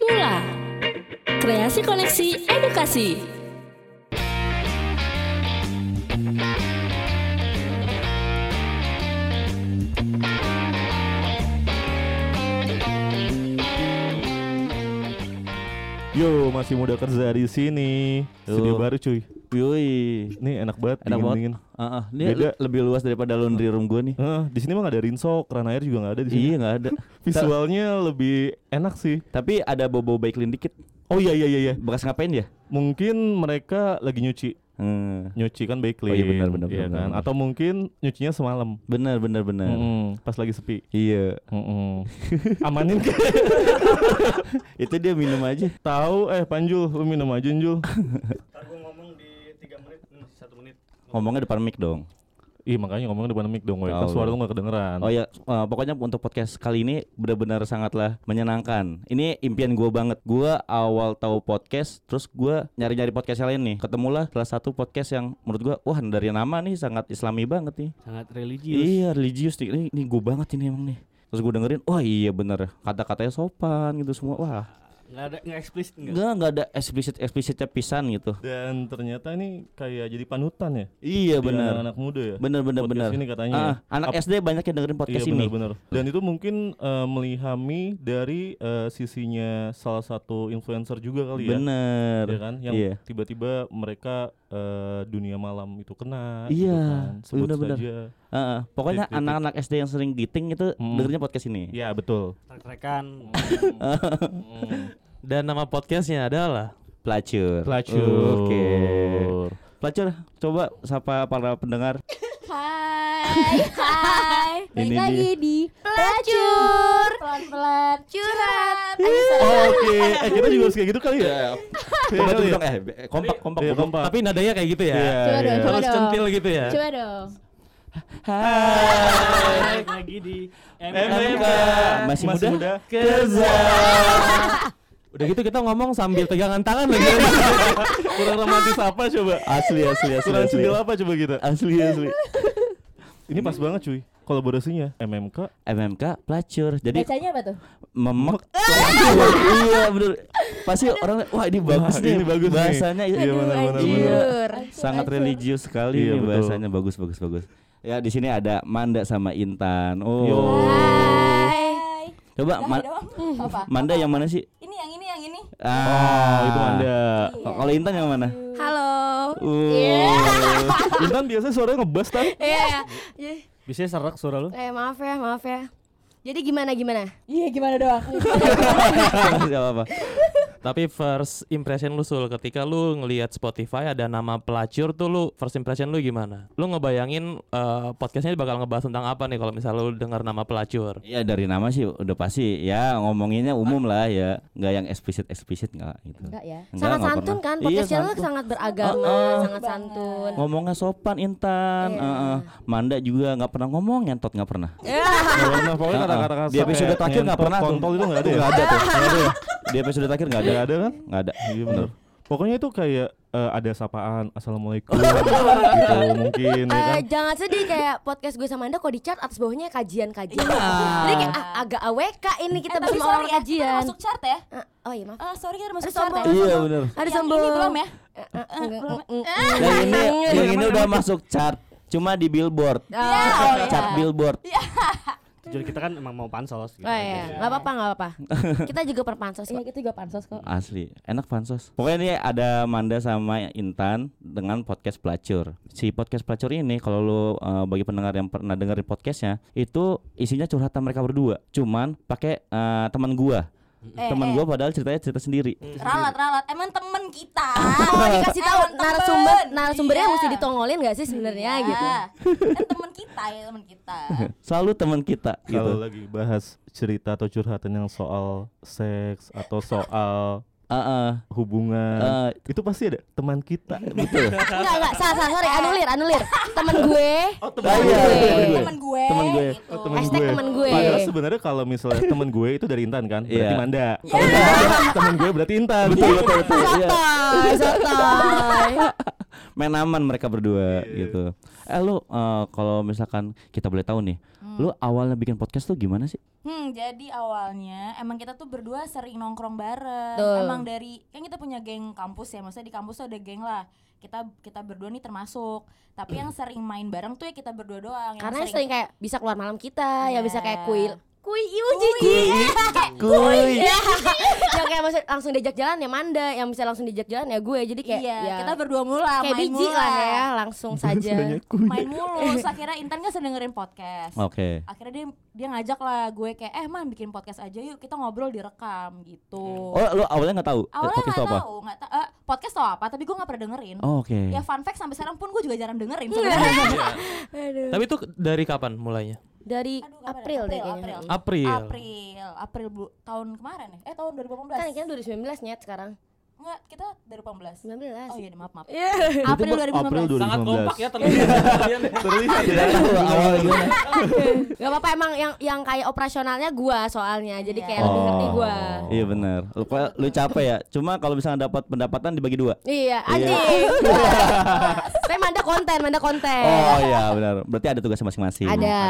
Mula Kreasi Koneksi Edukasi Yo, masih muda kerja di sini. Studio baru cuy. Yoi. Ini enak banget, Enak banget. dingin. Heeh, ini Beda. le- lebih luas daripada laundry room gue nih. Heeh, di sini mah gak ada rinso, keran air juga gak ada di sini. Iya nggak ada. Visualnya lebih enak sih. Tapi ada bobo baiklin dikit. Oh iya iya iya iya. Bekas ngapain ya? Mungkin mereka lagi nyuci. Hmm. Nyuci kan baik Oh iya, benar, benar, iya benar, kan? benar. Atau mungkin nyucinya semalam. Bener bener bener. Mm-mm, pas lagi sepi. Iya. Mm-mm. Amanin kan? Itu dia minum aja. Tahu eh Panjul, lu minum aja Jul. Ntar gue ngomong di 3 menit, hmm, 1 menit. Ngomongnya depan mic dong. Ih makanya ngomong depan mic dong, woy. kan suara lu gak kedengeran. Oh ya, eh, pokoknya untuk podcast kali ini benar-benar sangatlah menyenangkan. Ini impian gue banget. Gue awal tahu podcast, terus gue nyari-nyari podcast yang lain nih. Ketemulah salah satu podcast yang menurut gue, wah dari nama nih sangat Islami banget nih. Sangat religius. Iya religius nih, ini, ini gue banget ini emang nih. Terus gue dengerin, wah iya bener kata-katanya sopan gitu semua. Wah, Nggak ada nggak eksplisit nggak? enggak enggak ada eksplisit eksplisitnya pisan gitu. Dan ternyata ini kayak jadi panutan ya. Iya di bener, Anak-anak muda ya. bener Podcast bener. ini katanya Ah, ya. anak Ap- SD banyak yang dengerin podcast iya, ini. benar-benar. Dan itu mungkin eh, melihami dari eh, sisinya salah satu influencer juga kali ya. Bener. Ya kan? Yang Iya. tiba-tiba mereka eh, dunia malam itu kena Iya, gitu kan. Sebut saja. Heeh, pokoknya Titik-titik. anak-anak SD yang sering giting itu Hmm. dengerinnya podcast ini. Iya, betul. Trek-trekan. Mm. Dan nama podcastnya adalah Pelacur. Pelacur. Oke. Pelacur, coba sapa para pendengar. Hai, hai. Balik Ini lagi di pelacur. Pelan-pelan curhat. Oh. Oke, eh kita juga harus kayak gitu kali ya. Iya Coba kali tuh ya? dong, eh kompak kompak Iya, kompak. kompak. Tapi nadanya kayak gitu ya. Iya, Coba dong, iya. coba dong. centil gitu ya. Coba dong. Hai. Lagi di MMK. Masih muda? Kerja. Udah gitu kita ngomong sambil pegangan tangan lagi. Kurang romantis apa coba? Asli asli asli Kurang asli. apa coba kita? Asli asli. Ini pas banget cuy. Kolaborasinya MMK MMK pelacur. Jadi Bacanya apa tuh? memek pelacur. iya bener. Pasti orang wah ini bagus Wah, nih. ini bagus nih. Bahasanya Iya, Aduh, benar, benar, benar. Sangat religius sekali Iya, nih betul. bahasanya bagus bagus bagus. Ya di sini ada Manda sama Intan. Oh. Yo. Hai. Coba Ma-. Apa? Manda yang mana sih? Ini yang ini yang ini. Oh, Ah, itu Anda. K- Kalau Intan yang mana? Halo. Uh. Iya. Intan biasanya suaranya ngebas tan. Iya. Iya. Bisa serak suara lu? Eh maaf ya, maaf ya. Jadi gimana gimana? Iya gimana doang. Gak apa-apa. Tapi first impression lu sul ketika lu ngelihat Spotify ada nama pelacur tuh lu first impression lu gimana? Lu ngebayangin eh, podcastnya bakal ngebahas tentang apa nih kalau misalnya lu dengar nama pelacur? Iya dari nama sih udah pasti ya ngomonginnya umum lah ya, nggak yang eksplisit eksplisit nggak gitu. Enggak ya. Enggak, sangat nggak santun pernah. kan? Iya, Podcastnya lu santun. sangat beragama, Heeh. sangat santun. Ngomongnya sopan Intan, Iya. Heeh. Manda juga nggak pernah ngomong ngentot nggak pernah. Nggak pernah pokoknya kata-kata Di episode terakhir nggak pernah kontol itu nggak ada ya? Nggak ada tuh. Ya? Di episode terakhir nggak ada. Nggak ada kan? Nggak ada. Iya benar. Pokoknya itu kayak eh, ada sapaan assalamualaikum gitu mungkin ya Eh, kan. jangan sedih kayak podcast gue sama Anda kok di chart atas bawahnya kajian-kajian. Jadi kayak ah, agak AWK ini kita Eh, bersama orang ya, kajian. masuk chart ya. Eh, oh iya maaf. Ah, sorry kita masuk Ada chart ya. Iya benar. Ada Yang sombong. ini belum ya? Mm, Yang ini yang ini udah masuk chart. Cuma di billboard. Ah, oh, iya. Chart billboard. Tujuan kita kan emang mau pansos gitu. Oh iya, nggak apa-apa, nggak apa-apa. Kita juga perpansos kok. Iya, kita juga pansos kok. Asli, enak pansos. Pokoknya ini ada Manda sama Intan dengan podcast pelacur. Si podcast pelacur ini kalau lu eh, bagi pendengar yang pernah dengerin podcastnya, itu isinya curhatan mereka berdua. Cuman pakai eh, teman gua. Eh, teman eh. gua padahal ceritanya cerita sendiri. Ralat, ralat. Emang temen kita. Oh, dikasih tahu narasumber temen. narasumbernya Iya. mesti ditongolin gak sih sebenarnya Iya. gitu. Kan temen kita ya, temen kita. Selalu teman kita Kalau gitu. lagi bahas cerita atau curhatan yang soal seks atau soal Heeh. hubungan Eh, itu pasti ada teman kita betul. Enggak, enggak, salah, salah, sorry, anulir, anulir. Temen gue. oh iya, gue. Temen gue. Temen gue. gitu. Oh, temen Hashtag gue. temen gue. Padahal sebenarnya kalau misalnya temen gue itu dari Intan kan, berarti Iya. Manda. Kalau Manda temen gue berarti Intan. betul betul betul. Iya. Sotoy, sotoy. main aman mereka berdua gitu. Eh lu eh, kalau misalkan kita boleh tahu nih, lu awalnya bikin podcast tuh gimana sih? Hmm, jadi awalnya emang kita tuh berdua sering nongkrong bareng. Tuh. Emang dari kan kita punya geng kampus ya, maksudnya di kampus tuh ada geng lah. Kita kita berdua nih termasuk. Tapi yang sering main bareng tuh ya kita berdua doang. Yang Karena sering kayak bisa keluar malam kita, ya Iya. bisa kayak kuil. Kuy, iu jijik. Kuy. Ya. yang kayak maksud langsung diajak jalan ya Manda, yang bisa langsung diajak jalan ya gue. Jadi kayak iya, ya, kita berdua mulu lah, kayak main biji mulu lah ya, langsung saja. Main mulu. Akhirnya Intan kan sedang dengerin podcast. Oke. Akhirnya dia dia ngajak lah gue kayak eh man bikin podcast aja yuk kita ngobrol direkam gitu. Oh, lu awalnya nggak tahu Awalnya podcast nggak apa? tahu, nggak tahu eh, podcast tuh apa, tapi gue nggak pernah dengerin. Oh, Oke. Ya fun fact sampai sekarang pun gue juga jarang dengerin Iya. sebenarnya. Tapi itu dari kapan mulainya? Dari Aduh, ya? April deh April, kayaknya. April. April. April, April bu- tahun kemarin ya? Eh tahun 2018. Kan kan 2019 nyet sekarang. Enggak, kita 2018. 19. Oh iya, maaf maaf. Iya. April 2019. April 2019. Sangat kompak ya terlihat. Terlihat Tidak tahu awal gimana. Gak apa-apa emang yang yang kayak operasionalnya gua soalnya. Jadi Iya. kayak lebih ngerti gua. Iya benar. Lu, lu capek ya. Cuma kalau misalnya dapat pendapatan dibagi dua. Iya, anjing. Saya manda konten, manda konten. Oh iya benar. Berarti ada tugas masing-masing. Ada.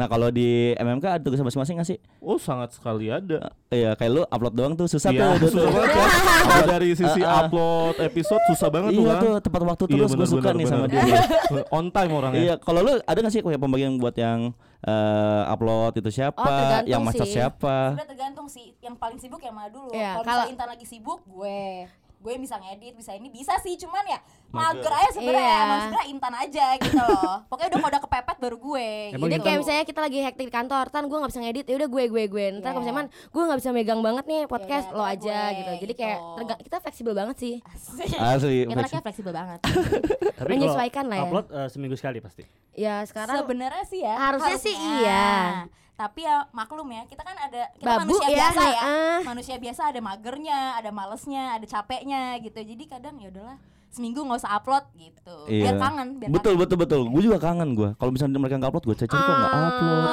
Nah kalau di MMK ada tugas masing-masing nggak sih? Oh sangat sekali ada. Iya kayak lu upload doang tuh susah Iya, tuh. susah banget ya. Kalau dari sisi Ah, ah. upload episode susah banget tuh Iya kan. tuh tepat waktu Iya, terus gue bener, suka bener, nih bener. sama dia. On time orangnya. Iya, kalau lu ada nggak sih kayak pembagian buat yang eh, upload itu siapa, Oh, tergantung yang sih. siapa? Udah tergantung sih, yang paling sibuk yang mana dulu. Iya, kalau Intan lagi sibuk, gue gue bisa ngedit, bisa ini bisa sih, cuman ya Mager. aja sebenarnya. Iya. Emang sebenarnya Intan aja gitu loh. Pokoknya udah kalau udah kepepet baru gue. Emang Jadi gitu. kayak misalnya kita lagi hektik di kantor, tan gue nggak bisa ngedit, ya udah gue gue gue. Ntar kalau Iya. misalnya man, gue nggak bisa megang banget nih podcast udah, lo aja gue, gitu. Jadi kayak gitu. terga- kita fleksibel banget sih. Asli. Kita anaknya fleksibel banget. Tapi kalau menyesuaikan lah ya. upload eh, seminggu sekali pasti. Ya sekarang Sebenarnya sih ya. Harusnya sih iya. Tapi ya maklum ya, kita kan ada kita Babu manusia ya, biasa ya. heeh. Manusia biasa ada magernya, ada malesnya, ada capeknya gitu. Jadi kadang ya udahlah seminggu nggak usah upload gitu. Iya. Biar kangen, biar Betul kangen. betul betul. Gue juga kangen gue. Kalau misalnya mereka nggak upload, gue cari kok nggak Ah. upload.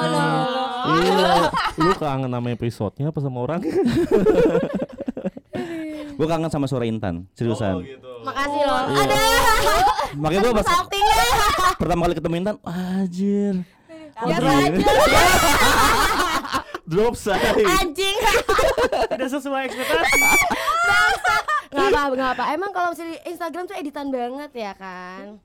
Iya. Lu kangen sama episodenya apa sama orang? Gue kangen sama suara Intan, seriusan. makasih loh. Iya. Ada Makanya gue pas pertama kali ketemu Intan, anjir. Biasa aja Drop side. anjing. Tidak sesuai ekspektasi. Gak apa gak apa. Emang kalau misalnya di Instagram tuh editan banget ya kan.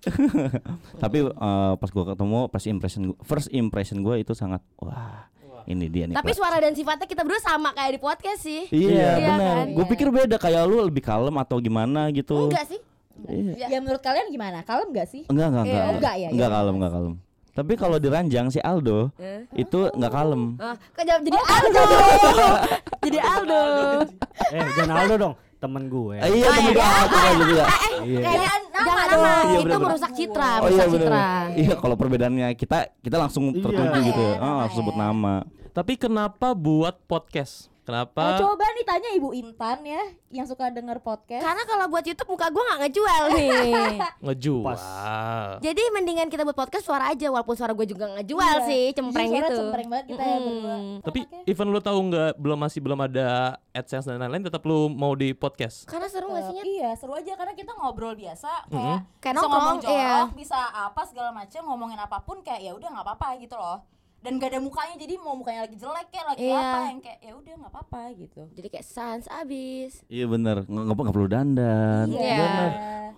Tapi eh, pas gue ketemu, pas impression gua, first impression gue itu sangat wah. Ini dia nih. Tapi Pak. suara dan sifatnya kita berdua sama kayak di podcast sih. Iya, Iya benar. kan? Gue pikir beda kayak lu lebih kalem atau gimana gitu. Enggak sih. Iya. Ya menurut kalian gimana? Kalem gak sih? Enggak, enggak, enggak. Iya. Oh, enggak ya, Enggak iya. kalem, enggak kalem. Tapi kalau di ranjang si Aldo Eh? itu enggak kalem. Ah, kok jadi jadi Aldo. jadi Aldo. eh, jangan Aldo dong, temen gue. Eh, iya, temen Aldo Aldo juga. Iya. Kayaknya nama jangan nama, Iya, itu merusak citra, Oh iya merusak benar. citra. Iya, kalau perbedaannya kita kita langsung Iya. tertuju gitu Oh, sebut nama. Tapi kenapa buat podcast? Oh, Kenapa? coba nih tanya Ibu Intan ya yang suka denger podcast. Karena kalau buat YouTube muka gue nggak ngejual nih. Ngejual. Jadi mendingan kita buat podcast suara aja, walaupun suara gue juga nggak jual Iya. sih, cempreng Jujur, gitu. Cempreng banget kita ya Mm. berdua. Tapi Oke. even lu tahu nggak belum masih belum ada AdSense dan lain-lain tetap lu mau di podcast. Karena seru nggak sih? Iya seru aja karena kita ngobrol biasa kayak Kayak bisa ngomong nongkrong, iya. jorok, bisa apa segala macam ngomongin apa pun kayak ya udah nggak apa-apa gitu loh. Dan gak ada mukanya jadi mau mukanya lagi jelek kayak lagi Iya. apa yang kayak ya udah nggak apa-apa gitu. Jadi kayak sans abis. Iya bener, nggak nggak- perlu dandan. Iya. Bener.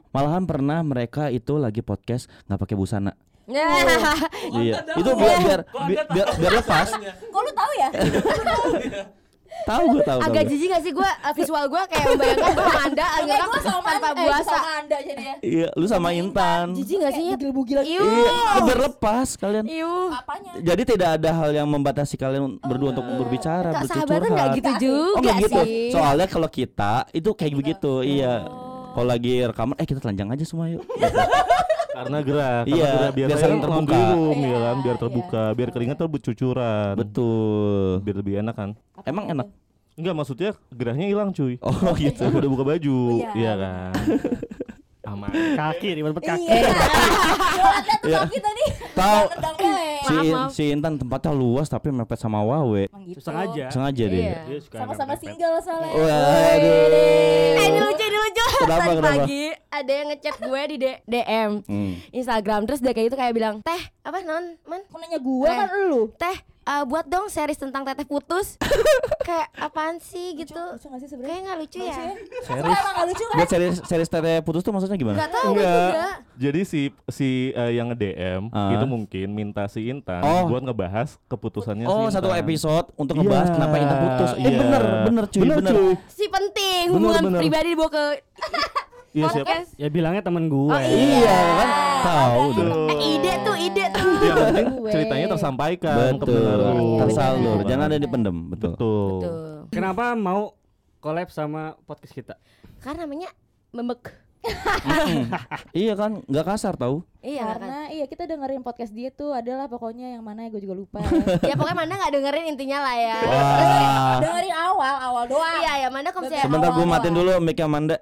Malahan pernah mereka itu lagi podcast nggak pakai busana. Iya, itu biar biar biar, biar, biar lepas. Kok lu tahu ya? Tahu gue tahu. Agak jijik gak sih gue visual gue kayak membayangkan gue sama anda agak gua sama tanpa eh, buasa. sama anda jadi ya. Iya, lu sama Intan. Jijik gak sih? Bugil-bugil Iu. Iya, biar lepas kalian. Iu. apanya? Jadi tidak ada hal yang membatasi kalian berdua untuk berbicara, Kak bercurhat. sahabatan gak gitu Oh juga nggak gitu. Soalnya kalau kita itu kayak begitu, iya. Kalau lagi rekaman, eh kita telanjang aja semua yuk. Karena gerak, Iya, gerak biar biar saya saling terbuka. laundry room, ya Iya, kan, biar iya. terbuka, biar keringat tuh bercucuran. Betul. Biar lebih enak kan. Emang enak. Enggak maksudnya gerahnya hilang cuy. Oh gitu. Udah buka baju, Iya. iya kan. Aman. Kaki, ribet kaki. Iya. Iya. tadi. Tahu si, maaf. si Intan tempatnya luas tapi mepet sama Wawe. Gitu. Sengaja. Sengaja deh. Iya. Sama-sama single soalnya. Waduh. Eh ini lucu ini lucu. Kenapa, Tadi kenapa? pagi ada yang ngechat gue di D- DM Hmm. Instagram terus dia kayak gitu kayak bilang teh apa non man Aku nanya gua Eh. kan lu. teh eh, buat dong series tentang teteh putus kayak apaan sih gitu Lucu gak sih kayak nggak lucu ya Series. emang gak lucu kan? Buat series series Tete putus tuh maksudnya gimana? nggak tahu gue Enggak. juga Jadi si si eh, yang nge-DM Ah. itu mungkin minta si Intan Oh. buat ngebahas keputusannya si Oh, Intan. satu episode untuk ngebahas Iya, kenapa Intan putus. Eh iya. bener, bener cuy, Bener, bener. cuy. si penting Bener, hubungan bener. pribadi dibawa ke Iya siap. podcast Ya bilangnya temen gue. Oh, Iya kan? Tahu Betul. dong. eh ide tuh ide tuh Yang penting ceritanya tersampaikan ke Betul. Tersalur, Betul. jangan ada dipendem, betul. Betul. Tuh. Kenapa mau collab sama podcast kita? karena namanya membek Iya kan, nggak kasar tahu. Iya kan Karena iya kita dengerin podcast dia tuh adalah pokoknya yang mana ya gue juga lupa. ya pokoknya Manda nggak dengerin intinya lah ya Wah. dengerin awal, awal doang. iya ya Manda kalau misalnya Sebentar gue matiin dulu mic Amanda.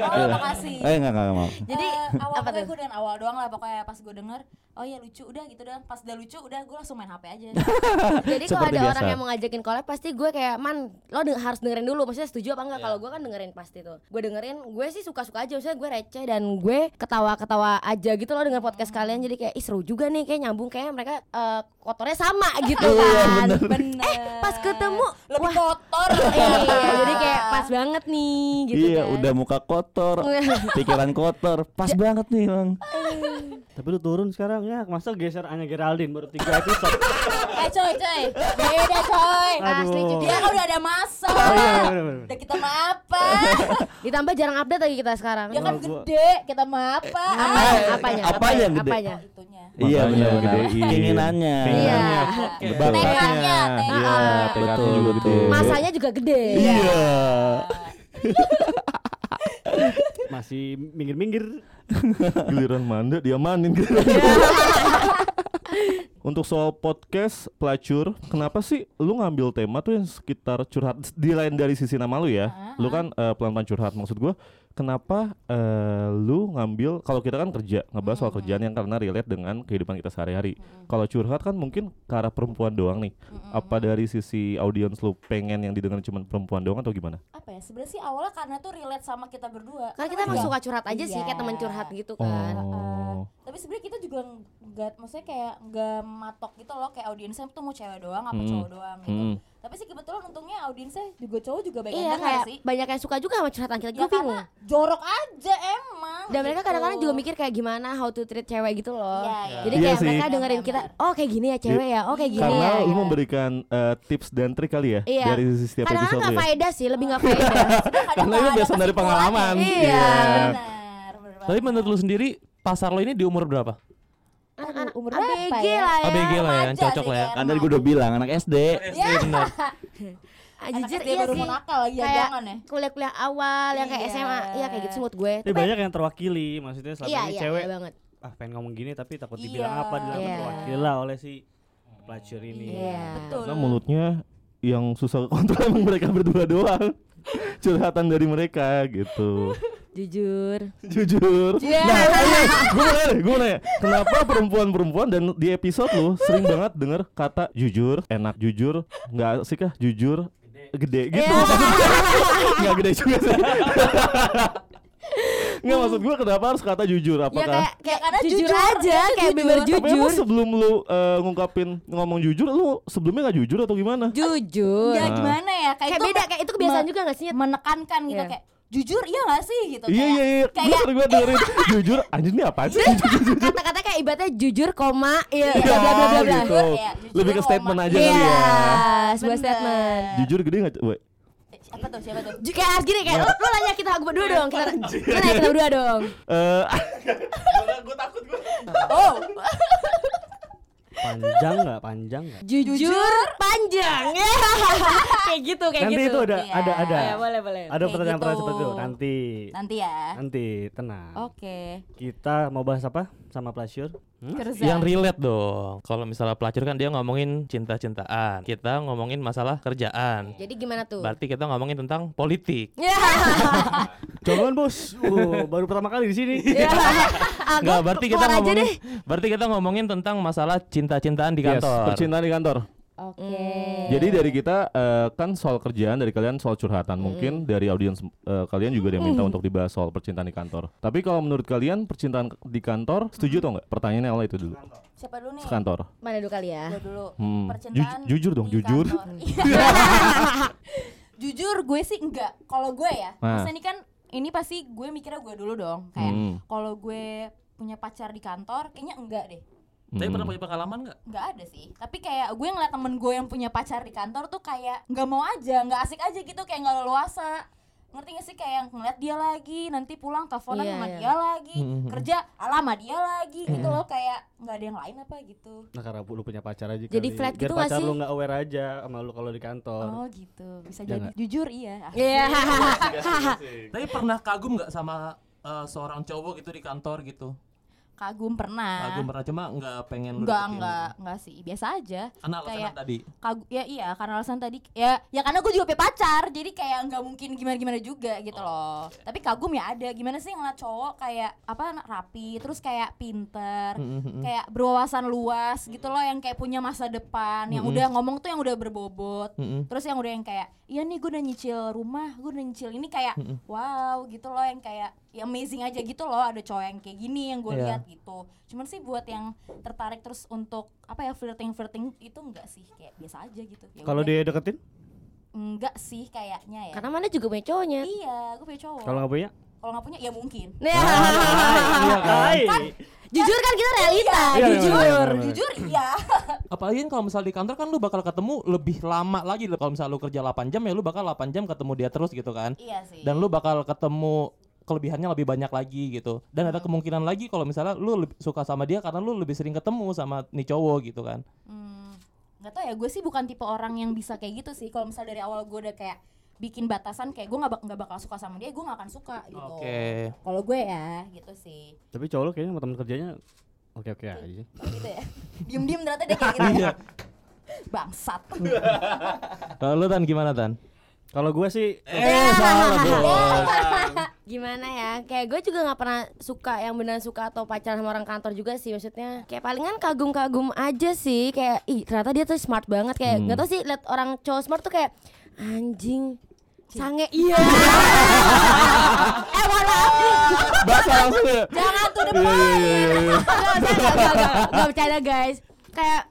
Oh, makasih. Eh enggak enggak mau. Jadi, Eh, awal apa pokoknya tuh? gue dengan awal doang lah pokoknya pas gue denger oh ya lucu udah gitu dah pas udah lucu udah gue langsung main HP aja Jadi kalau ada biasa. orang yang mau ngajakin collab pasti gue kayak man lo deng- harus dengerin dulu maksudnya setuju apa enggak kalau gue kan dengerin pasti tuh gue dengerin gue sih suka-suka aja maksudnya gue receh dan gue ketawa-ketawa aja gitu loh dengan podcast kalian jadi kayak ih seru juga nih kayak nyambung kayak mereka eh, kotornya sama gitu kan. bener. Eh pas ketemu lebih wah. kotor. Iya jadi kayak pas banget nih gitu iya, kan. udah muka kotor, pikiran kotor. Pas banget nih, Bang. Tapi lu turun sekarang ya, masa geser Anya Geraldine baru tiga episode. eh coy coy beda coy Asli, Aduh. cuy. dia kan udah ada masa Oh iya, bener, bener. udah kita mah apa ditambah jarang update lagi kita sekarang dia kan Oh, gede kita mah apa Apa- Ah, apanya Apanya yang gede? apanya oh, itunya Iya, benar benar. gedein. Keinginannya. Iya. Tekadnya, Iya, tekadnya. juga betul. gede. masanya juga gede Iya. Masih minggir-minggir. Giliran Manda dia manin Untuk soal podcast pelacur, kenapa sih lu ngambil tema tuh yang sekitar curhat di lain dari sisi nama lu ya? Lu kan eh, pelan-pelan curhat maksud gua. Kenapa eh, lu ngambil kalau kita kan kerja ngebahas soal kerjaan yang karena relate dengan kehidupan kita sehari-hari. Kalau curhat kan mungkin ke arah perempuan doang nih. Apa dari sisi audiens lu pengen yang didengar cuma perempuan doang atau gimana? apa ya sebenarnya sih awalnya karena tuh relate sama kita berdua Karena kita emang Iya. suka curhat aja sih kayak Iya. teman curhat gitu kan. Oh. tapi sebenarnya kita juga nggak maksudnya kayak nggak matok gitu loh kayak audiensnya tuh mau cewek doang apa Hmm. cowok doang gitu Hmm. Tapi sih kebetulan untungnya audiensnya juga cowok juga banyak Iya yang kayak sih banyak yang suka juga sama curhatan kita. ya Gue bingung. karena jorok aja emang Dan mereka gitu. kadang-kadang juga mikir kayak gimana how to treat cewek gitu loh. Iya, iya. Jadi Iya kayak sih. mereka dengerin kita, oh kayak gini ya cewek ya, oh kayak gini Karena ya. lu memberikan eh, tips dan trik kali ya Iya. dari sisi setiap Kadang-kadang episode nggak lu ya. faedah sih, lebih nggak faedah. Karena itu biasa dari pengalaman. Iya, benar benar Tapi menurut lu sendiri pasar lo ini di umur berapa? Anak-anak umur ABG berapa ya? lah ya. ABG lah ya, yang cocok lah ya. Kan tadi gue udah bilang anak SD. Ya, benar. Ah, Jujur SD iya baru sih. nakal lagi ya jangan ya. kuliah-kuliah awal yang kayak. SMA, iya kayak gitu menurut gue. Tapi banyak yang terwakili, maksudnya selama Iya, ini iya, cewek iya banget. ah pengen ngomong gini tapi takut dibilang apa, dibilang terwakili lah oleh si pelacur ini. Iya. Betul. Karena mulutnya yang susah kontrol emang mereka berdua doang. Curhatan dari mereka gitu. Jujur. Jujur. Iya. Nah, gue mau nanya, gue mau nanya, kenapa perempuan-perempuan dan di episode lu sering banget denger kata jujur, enak jujur, nggak sih kah jujur, gede gitu. Nggak gede juga sih. Nggak maksud gue kenapa harus kata jujur? Ya Apakah kayak kayak karena jujur, jujur, aja, kayak jujur. bener Tapi emang jujur. sebelum lu eh, ngungkapin ngomong jujur, lu sebelumnya nggak jujur atau gimana? Jujur. Ya Nah. gimana ya kayak, Kayak itu beda, kayak itu kebiasaan juga gak sih? Menekankan gitu Iya. kayak jujur iya gak sih gitu Iya iya iya, gue kayak sering banget dengerin jujur. Anjir ini apaan sih? Kata-kata kayak ibaratnya jujur, koma, iya, Iya, bla bla bla bla bla. gitu. Iya, jujur, Lebih ke koma. statement aja Iya, kali ya. sebuah statement. Jujur gede nggak? Woi. Eh, siapa tuh siapa tuh Ju- Kayak gini kayak lu, lu nanya kita berdua dong. Kita, kita nanya kita berdua dong. Eh, oh Panjang nggak? Panjang nggak? Jujur, panjang. kayak gitu, kayak Nanti gitu. itu ada Iya. ada ada. Ya, boleh, boleh. Ada pertanyaan-pertanyaan gitu. seperti itu. Nanti. nanti ya Nanti tenang. oke Kita mau bahas apa sama pelacur? Hmm? Kerja. Yang relate dong. Kalau misalnya pelacur kan dia ngomongin cinta-cintaan. Kita ngomongin masalah kerjaan. Jadi gimana tuh? Berarti kita ngomongin tentang politik. Ya. Jangan bos. Oh, baru pertama kali di sini. Ya. Enggak, gua berarti kita ngomongin deh. berarti kita ngomongin tentang masalah cinta-cintaan di yes, kantor. percintaan di kantor. Oke. Jadi dari kita eh, kan soal kerjaan, dari kalian soal curhatan. Mungkin dari audiens eh, kalian juga ada yang minta untuk dibahas soal percintaan di kantor. Tapi kalau menurut kalian percintaan di kantor setuju atau enggak? Pertanyaannya awal itu dulu. Siapa dulu nih? Sekantor. Mana dulu kali ya? Dulu. Hmm. Percintaan Ju- jujur dong, di jujur. jujur gue sih enggak. Kalau gue ya, Nah. maksudnya ini kan ini pasti gue mikirnya gue dulu dong. Kayak Hmm. kalau gue punya pacar di kantor, kayaknya enggak deh. Tapi Hmm. pernah punya pengalaman nggak? Nggak ada sih. Tapi kayak gue ngeliat temen gue yang punya pacar di kantor tuh kayak nggak mau aja, nggak asik aja gitu, kayak nggak leluasa. Ngerti gak sih kayak ngeliat dia lagi, nanti pulang teleponan Iya, sama iya. dia lagi, Mhm. kerja ala sama dia lagi gitu loh kayak nggak ada yang lain apa gitu. Nah karena lu punya pacar aja Jadi kali. flat Biar gitu nggak pacar sih? lu nggak aware aja sama lu kalau di kantor. Oh gitu, bisa Ya jadi. Jujur iya. Iya. Tapi pernah kagum nggak sama eh, seorang cowok gitu di kantor gitu? Kagum pernah. Kagum pernah cuma nggak pengen deketin enggak, gitu. enggak sih. Biasa aja. Karena alasan Kayak- tadi. Kagum ya iya karena alasan tadi ya ya karena gue juga punya pacar jadi kayak nggak mungkin gimana gimana juga gitu loh tapi kagum ya ada gimana sih ngeliat cowok kayak apa rapi terus kayak pinter Mm-mm. kayak berwawasan luas gitu loh yang kayak punya masa depan yang udah ngomong tuh yang udah berbobot terus yang udah yang kayak iya nih gue udah nyicil rumah gue udah nyicil ini kayak wow gitu loh yang kayak ya amazing aja gitu loh ada cowok yang kayak gini yang gue Iya. lihat gitu cuman sih buat yang tertarik terus untuk apa ya flirting flirting itu enggak sih kayak biasa aja gitu Ya Kalau dia deketin, enggak sih kayaknya ya Karena mana juga punya cowoknya. iya gue punya cowok kalau nggak punya, kalau nggak punya ya mungkin Nah, iya kan? jujur kan kita realita, Iya, jujur. bener, bener, bener. jujur iya Apalagi kan kalau misal di kantor kan lu bakal ketemu lebih lama lagi loh. Kalau misal lu kerja 8 jam ya lu bakal 8 jam ketemu dia terus gitu kan. iya sih Dan lu bakal ketemu kelebihannya lebih banyak lagi gitu. Dan ada kemungkinan lagi kalau misalnya lu lebih suka sama dia karena lu lebih sering ketemu sama nih cowok gitu kan. Hmm, nggak tau ya gue sih bukan tipe orang yang bisa kayak gitu sih kalau misal dari awal gue udah kayak bikin batasan kayak gue nggak bak nggak bakal suka sama dia gue nggak akan suka gitu Oke. kalau gue ya gitu sih Tapi cowok lu kayaknya sama temen kerjanya oke-oke aja sih. gitu ya diem diem ternyata dia kayak gitu Iya. ya bangsat Kalau lu Tan gimana Tan? Kalau gue sih Eh salah bro. Gimana ya? Kayak gue juga nggak pernah suka yang benar suka atau pacaran sama orang kantor juga sih maksudnya. Kayak palingan kagum-kagum aja sih. Kayak ih ternyata dia tuh smart banget. Kayak Hmm. nggak tau sih liat orang cowok smart tuh kayak anjing sange iya eh malah Bahasa langsung ya. jangan tuh the Iya, point iya, iya, iya. Nggak bercanda guys Kayak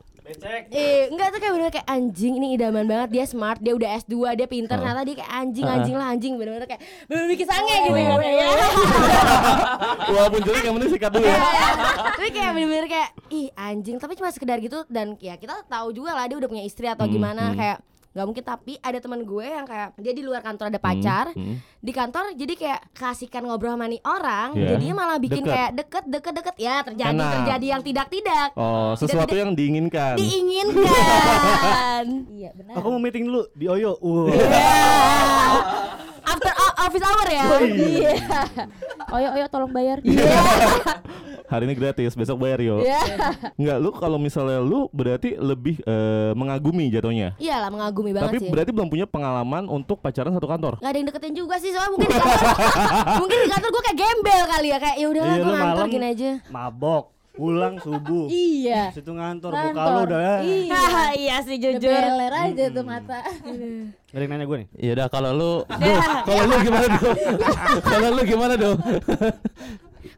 Eh, enggak tuh kayak bener kayak anjing ini idaman banget. Dia smart dia udah S2 dia pinter. Heeh. ternyata dia kayak anjing Heeh. anjing lah anjing. Bener-bener kayak bener bikin sange gitu ya Walaupun jelek yang penting sikat dulu ya. tapi kayak bener-bener kayak ih anjing. Tapi cuma sekedar gitu dan ya kita tahu juga lah dia udah punya istri atau Hmm, gimana. hmm. kayak nggak mungkin tapi ada teman gue yang kayak dia di luar kantor ada pacar Hmm. di kantor jadi kayak kasihkan ngobrol sama nih orang Iya. jadinya malah bikin Deket. kayak deket deket deket ya terjadi Enak. terjadi yang tidak tidak Oh, sesuatu yang diinginkan. diinginkan iya benar aku mau meeting dulu di Oyo. Wah. after office hour ya? Iya. Oyo oyo tolong bayar. Hari ini gratis, besok bayar yo. Iya. Enggak, lu kalau misalnya lu berarti lebih eh, mengagumi jatuhnya. iyalah mengagumi banget Tapi sih. berarti belum punya pengalaman untuk pacaran satu kantor. Nggak ada yang deketin juga sih soalnya mungkin di kantor mungkin di kantor gue kayak gembel kali ya kayak ya udahlah Iya, gue lu ngantor gini aja. Mabok, pulang subuh. iya Situ ngantor, Kantor. lu udah ya. iya iya sih jujur beler aja tuh mata Gak yang nanya gue nih. Ya udah kalau lu kalau lu gimana dong? kalau lu gimana dong?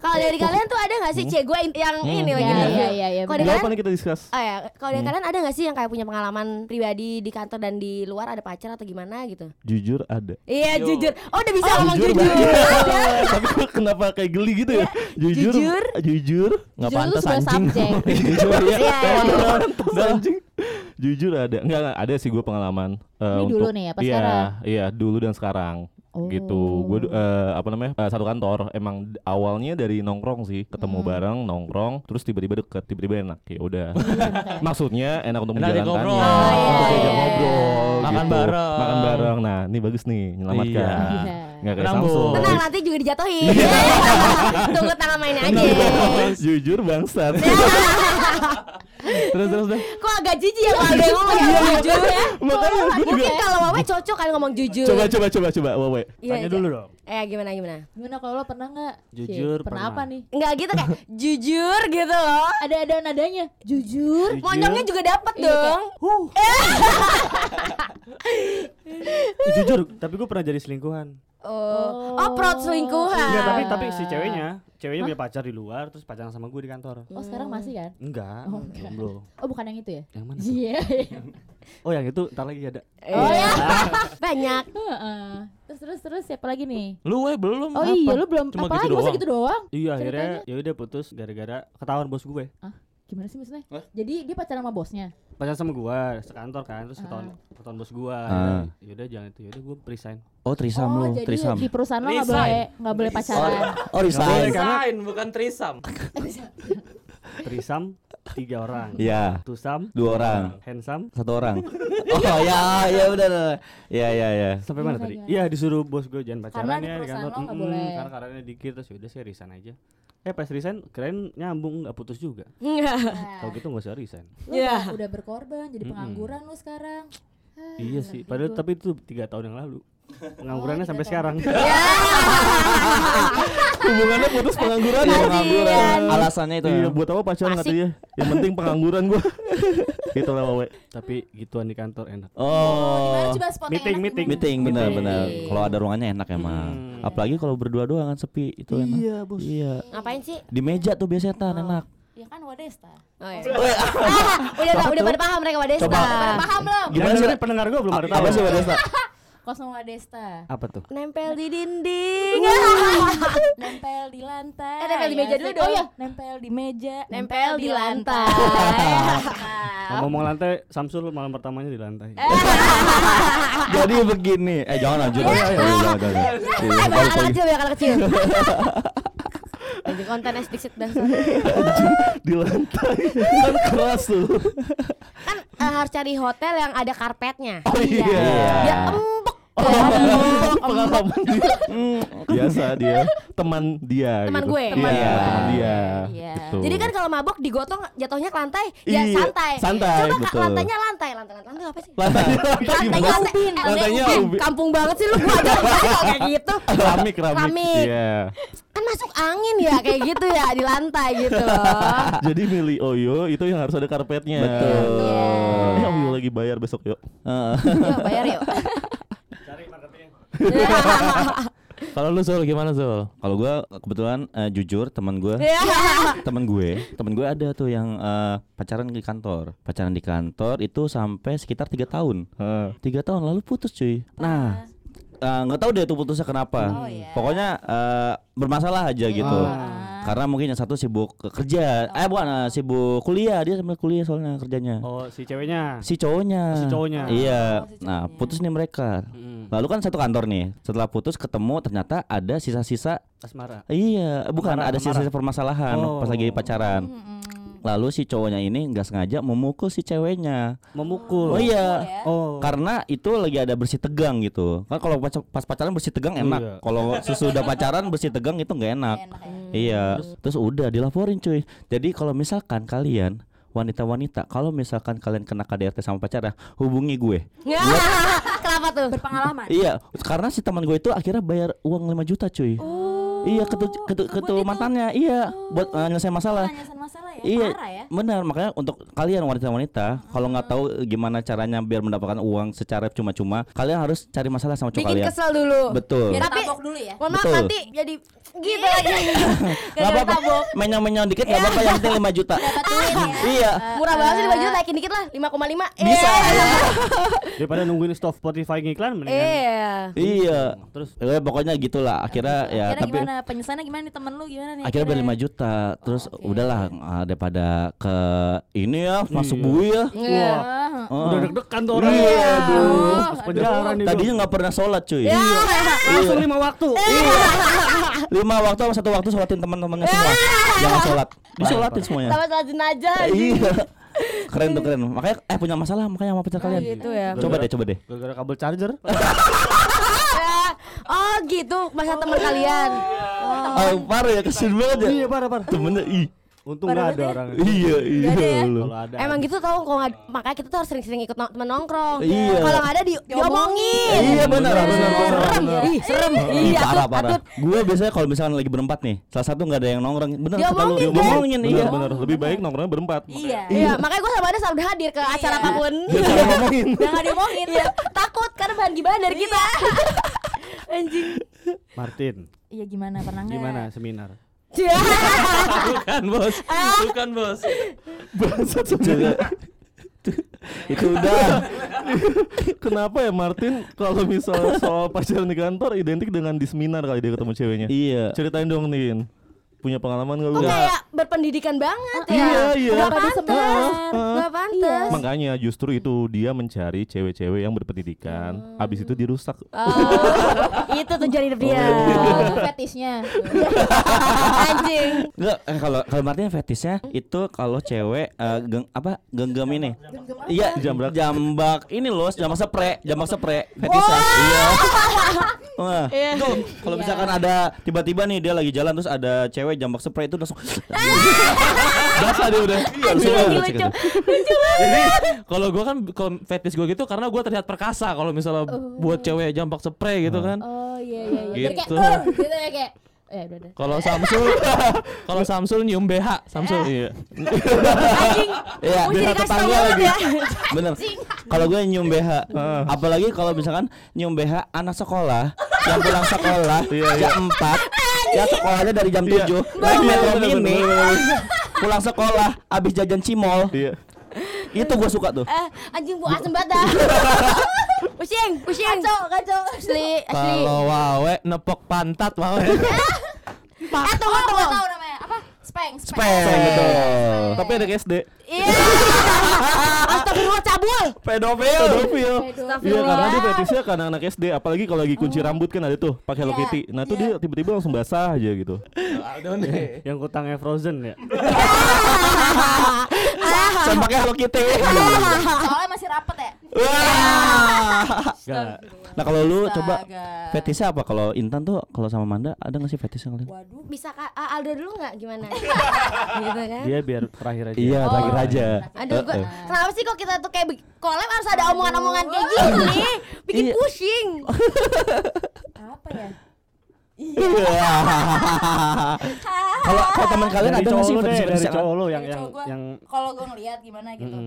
Kalau dari kalian tuh ada nggak sih cek gue yang ini lagi Iya, iya, iya, iya, kalau dari Gak kalian kita discuss. Oh ya, kalau dari kalian ada nggak sih yang kayak punya pengalaman pribadi di kantor dan di luar ada pacar atau gimana gitu? Jujur ada. Iya jujur. Oh udah bisa ngomong jujur. Tapi kenapa kayak geli gitu ya? Jujur. Jujur. Jujur. Enggak Jujur lu pantas anjing. Jujur ya. Iya, iya, iya. Anjing. Jujur ada. Enggak, enggak ada sih gue pengalaman. eh, Ini dulu nih, apa iya, sekarang? Iya, dulu dan sekarang. Oh. Gitu. Gue apa namanya? eh, satu kantor. Emang awalnya dari nongkrong sih, ketemu Hmm. bareng, nongkrong, terus tiba-tiba deket, tiba-tiba enak. Ya udah. Iya, Maksudnya enak untuk Enak menjalankannya. ngobrol. Oh, iya, Untuk diajak iya, ngobrol, Makan gitu. bareng. Makan bareng. Nah, ini bagus nih, menyelamatkan. Iya. Nggak kayak. Samsung. Tenang nanti juga dijatuhin. Tunggu tangan mainnya aja. Jujur bangsat. terus terus dah. Kok agak jijik ya kalau ada yang ngomong jujur ya? Makanya gue juga. Mungkin kalau Wawe cocok kan ngomong jujur. Coba coba coba coba Wawe. Iya, Tanya iya. dulu dong. Eh gimana gimana? Gimana kalau lo pernah nggak? Jujur, Cik, pernah pernah. apa nih? Enggak gitu kayak jujur gitu loh. Ada ada nadanya. Jujur. Monyongnya juga dapat Iya, dong. Jujur, tapi gue pernah jadi selingkuhan. Oh, oh proud selingkuhan. Enggak, tapi tapi si ceweknya, ceweknya punya pacar di luar terus pacaran sama gue di kantor. Oh sekarang masih kan? Enggak, Oh, enggak. belum. Oh bukan yang itu ya? Yang mana? Iya. Oh, yang itu ntar lagi ada. Oh ya. Banyak. Heeh. Terus terus terus siapa lagi nih? Lu we belum. Oh apa? iya lu belum Cuma apa gitu lagi masa doang. gitu doang? Iya, akhirnya ya udah putus gara-gara ketahuan bos gue. Gimana sih maksudnya? Jadi dia pacaran sama bosnya? Pacaran sama gue, sekantor kan, terus ketahuan ketahuan bos gue. Ah. Ya udah jangan itu, ya udah gue resign. Oh, trisam oh lu, jadi trisam. di perusahaan lo nggak Resign. boleh nggak boleh pacaran. Oh, resign. Resign bukan trisam. Trisam tiga orang. Iya. Tusam Dua orang. handsome Satu orang. Oh ya, ya udah. Ya ya ya. sampai mana tadi? Iya disuruh bos gue jangan pacaran Karena ya di kantor. Mm-mm, boleh. Karena karannya dikit terus ya udah saya resign aja. Eh pas resign keren nyambung nggak putus juga. Enggak. Kalau gitu nggak usah resign. Lu Iya. udah, berkorban jadi pengangguran lu sekarang. Iya sih. Padahal tapi itu tiga tahun yang lalu. Penganggurannya tiga sampai sekarang. Hubungannya putus pengangguran ya. Kasian. Pengangguran. Alasannya itu. Iya, buat apa pacaran katanya? Yang penting pengangguran gua. gitu lah Wawe. tapi gituan di kantor enak. Oh. yang Meeting, enak meeting. Meeting benar benar. Kalau ada ruangannya enak emang. Hmm. Apalagi kalau berdua doang kan sepi itu enak. Iya, Bos. Iya. Ngapain sih? Di meja tuh biasanya tan enak. Ya kan Wadesta. Oh, iya. Ah, udah udah pada paham mereka Wadesta. Coba. Pada paham belum? Gimana sih? pendengar gue belum ada tahu. Apa sih Wadesta? Kosong Wadesta. Apa tuh? Nempel di dinding. Nempel di lantai. Eh, nempel di meja dulu dong. Oh iya, nempel di meja, Nempel di lantai. Ngomong lantai, Samsul malam pertamanya di lantai. Jadi begini. Eh jangan lanjut. Iya. Oh, iya, iya, jangan, jangan. Iya, Eh, anak lagi. kecil, banyak anak kecil. Lagi konten explicit dasar. Di lantai. Kan keras tuh. Kan eh, harus cari hotel yang ada karpetnya. Oh iya. Biar empuk. Oh, pengalaman dia. Hmm, Biasa dia. Teman dia Teman gitu. gue. Iya, Teman gue. teman dia. Iya. Betul. Jadi kan kalau mabok digotong jatuhnya ke lantai, ya Iya, santai. santai, Coba betul. lantainya lantai, lantai lantai apa sih? Lantainya lantai Lantainya lantai, Lantainya eh, ubi. kampung banget sih lu gua aja nggak kayak gitu. keramik keramik. Iya. Kan masuk angin ya kayak gitu ya di lantai gitu loh. Jadi milih Oyo itu yang harus ada karpetnya. Betul. Eh Oyo lagi bayar besok yuk. Heeh. Yuk bayar yuk. Kalau lu Sul gimana Sul? Kalau gua kebetulan eh, jujur teman gua Iya. temen gue temen gue ada tuh yang eh, pacaran di kantor. Pacaran di kantor itu sampai sekitar tiga tahun. Tiga tahun lalu putus cuy. Nah eh, nggak tahu deh itu putusnya kenapa. Oh, iya. pokoknya eh, bermasalah aja gitu. Karena mungkin yang satu sibuk ke- kerja. Eh bukan eh, sibuk kuliah. Dia sambil kuliah soalnya kerjanya. Oh, si ceweknya. si cowoknya. Si cowoknya. iya. Oh, si nah putus nih mereka. Mm, lalu kan satu kantor nih. Setelah putus ketemu ternyata ada sisa-sisa Asmara. iya bukan Marah, ada sisa-sisa permasalahan Oh. pas lagi pacaran Lalu si cowoknya ini nggak sengaja memukul si ceweknya. Memukul. Oh iya. ya. Oh. Karena itu lagi ada bersih tegang gitu. Kan kalau pas, pas pacaran bersih tegang Iya. enak. Kalau sesudah pacaran bersih tegang itu nggak enak. Enak ya. Iya. Terus udah dilaporin cuy. Jadi kalau misalkan kalian wanita-wanita kalau misalkan kalian kena KDRT sama pacarnya hubungi gue Kenapa tuh? Berpengalaman. iya karena si teman gue itu akhirnya bayar uang 5 juta cuy iya ketu ketu, ketu itu? mantannya iya buat uh, nyelesain masalah masalah ya. Iya, Parah ya. benar. Makanya untuk kalian wanita-wanita, kalau nggak tahu gimana caranya biar mendapatkan uang secara cuma-cuma, kalian harus cari masalah sama cowok Bikin kalian. kesel dulu. Betul. Biar Tapi- tabok dulu ya. Mohon maaf Betul. nanti jadi gitu lagi. Gak Gak apa-apa. Menyong-menyong dikit nggak apa-apa yang penting 5 juta. Dapat duit ya. iya. Murah banget sih 5 juta naikin dikit lah 5,5 Bisa. Daripada nungguin stop Spotify ngiklan mendingan. Iya iya. Terus Eh, pokoknya gitulah. Akhirnya ya Akhirnya tapi gimana? Penyesalannya gimana nih temen lu gimana nih? akhirnya bayar 5 juta. Terus udahlah ah, daripada ke ini ya masuk bui ya. Iya Oh. udah deg-degan tuh orang. Iya. Penjara nih. Tadinya nggak pernah sholat cuy. Ya. langsung lima waktu. Lima waktu sama satu waktu sholatin teman-temannya semua. Jangan sholat. Disolatin semuanya. Sama salat jenazah Iya. Keren tuh keren. Makanya eh punya masalah makanya sama pacar kalian. gitu ya Coba deh, coba deh. Gara-gara kabel charger. Ya. Oh gitu masa teman kalian Oh, parah ya kesian banget ya. Iya, parah parah. Temennya ih. Untung nggak ada orang. Iya, iya ada ya? lu. Kalau ada. Emang gitu tau kalau nggak makanya kita tuh harus sering-sering ikut no- temen nongkrong. Iya. Kalau nggak ada di, diomongin. Iya benar, Benar, benar, benar, benar. Serem, benar. ih serem. Ih, Iya, parah parah. Gue biasanya kalau misalkan lagi berempat nih, salah satu nggak ada yang nongkrong, bener kata lu Diomongin, kan? diomongin iya. Benar, benar. Lebih baik nongkrongnya berempat. Iya. Iya, makanya gue sama ada selalu hadir ke acara Iya. apa pun. Biar saling ngomongin. Udah gak diomongin. Iya, takut karena bahan gimana dari kita. Anjing. Martin, Iya gimana pernah nggak? gimana seminar? Iya. Bukan bos, bukan bos. Bangsat sebenarnya. Itu udah. Kenapa ya Martin kalau misal soal pacaran di kantor identik dengan di seminar kali dia ketemu ceweknya? Iya. Ceritain dong Nin. Punya pengalaman gak lu? Kayak berpendidikan banget ya? Iya, iya. Gak pantas. Gak pantas. Makanya justru itu dia mencari cewek-cewek yang berpendidikan. Abis itu dirusak. Oh, itu tujuan hidup dia. Oh, itu fetishnya. Anjing. Enggak, eh, kalau kalau Martin fetisnya itu kalau cewek eh, geng, apa genggam ini. Iya, Jambak. jambak ini loh, jambak spray, jambak spray fetisnya. Iya. Wah, Iya. kalau misalkan ada tiba-tiba nih dia lagi jalan terus ada cewek jambak spray itu langsung Basah dia udah. Langsung lucu. Jadi kalau gue kan kalau fetish gue gitu karena gue terlihat perkasa kalau misalnya buat cewek jambak spray gitu kan. Oh iya iya iya. Jadi kayak Gitu. "Eh," gitu ya kayak eh. Kalau Samsul kalau Samsul nyium BH, Samsul. Iya. Anjing. Iya, Mesti BH tetangga banget lagi. ya. Bener. Kalau gue nyium BH, apalagi kalau misalkan nyium BH anak sekolah yang pulang sekolah jam 4 ya sekolahnya dari jam 7 naik metro mini pulang sekolah habis jajan cimol Iya. itu gue suka tuh Eh, anjing bu asem banget dah. Pusing, pusing. Kacau, kacau. Asli, asli. Kalau wawe nepok pantat wawe. Eh, tunggu, Oh, tunggu. Namanya. Apa? Speng. Speng, betul Tapi ada SD. Iya. Astagfirullah cabul. pedofil Pedofil. Iya karena dia fetisnya karena anak SD apalagi kalau lagi kunci rambut kan ada tuh pakai Hello Iya, Kitty. Nah itu dia tiba-tiba langsung basah aja gitu. Yang kutangnya Frozen ya. saya pakai Hello Kitty Soalnya masih rapet ya. Wah. Nah kalau lu coba Astaga. fetisnya apa kalau Intan tuh kalau sama Manda ada nggak sih fetisnya kalian Waduh. Bisa Kak Aldo dulu nggak gimana? gitu kan? Dia biar terakhir aja. iya Oh, terakhir aja Aduh, gua, eh. kenapa sih kok kita tuh kayak collab harus ada omongan-omongan kayak gini? Bikin Iya. pusing. Apa ya? kalau kalau teman kalian ada nggak cowok sih dari cowok lu yang yang yang Kalau gue ngeliat gimana gitu.